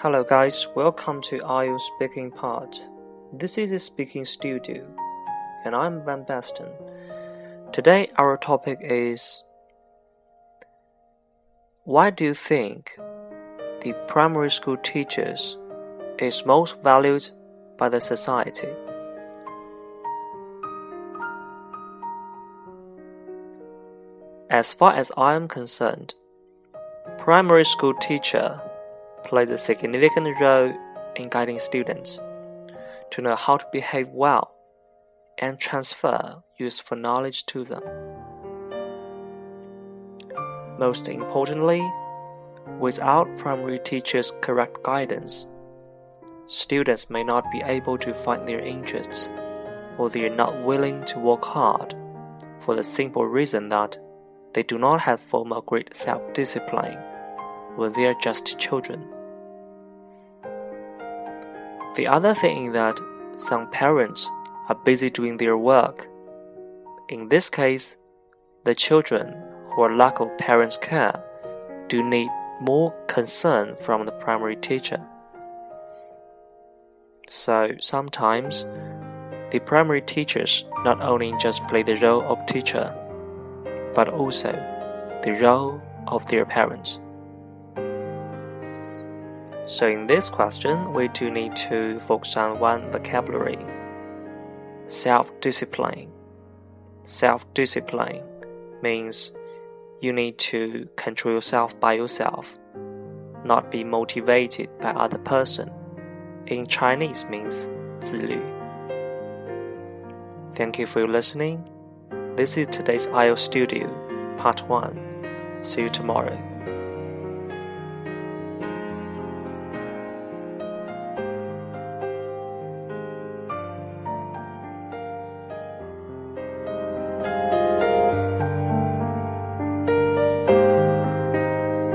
Hello, guys. Welcome to IELTS Speaking Part. This is a speaking studio, and I'm Van Basten. Today, our topic is Why do you think the primary school teachers is most valued by the society? As far as I am concerned, primary school teacher plays a significant role in guiding students to know how to behave well and transfer useful knowledge to them. Most importantly, without primary teachers' correct guidance, students may not be able to find their interests or they are not willing to work hard for the simple reason that they do not have formal great self discipline when they are just children. The other thing is that some parents are busy doing their work. In this case, the children who are lack of parents' care do need more concern from the primary teacher. So sometimes the primary teachers not only just play the role of teacher, but also the role of their parents. So in this question, we do need to focus on one vocabulary. Self-discipline. Self-discipline means you need to control yourself by yourself, not be motivated by other person. In Chinese means 自律. Thank you for your listening. This is today's IELTS Studio, Part 1. See you tomorrow.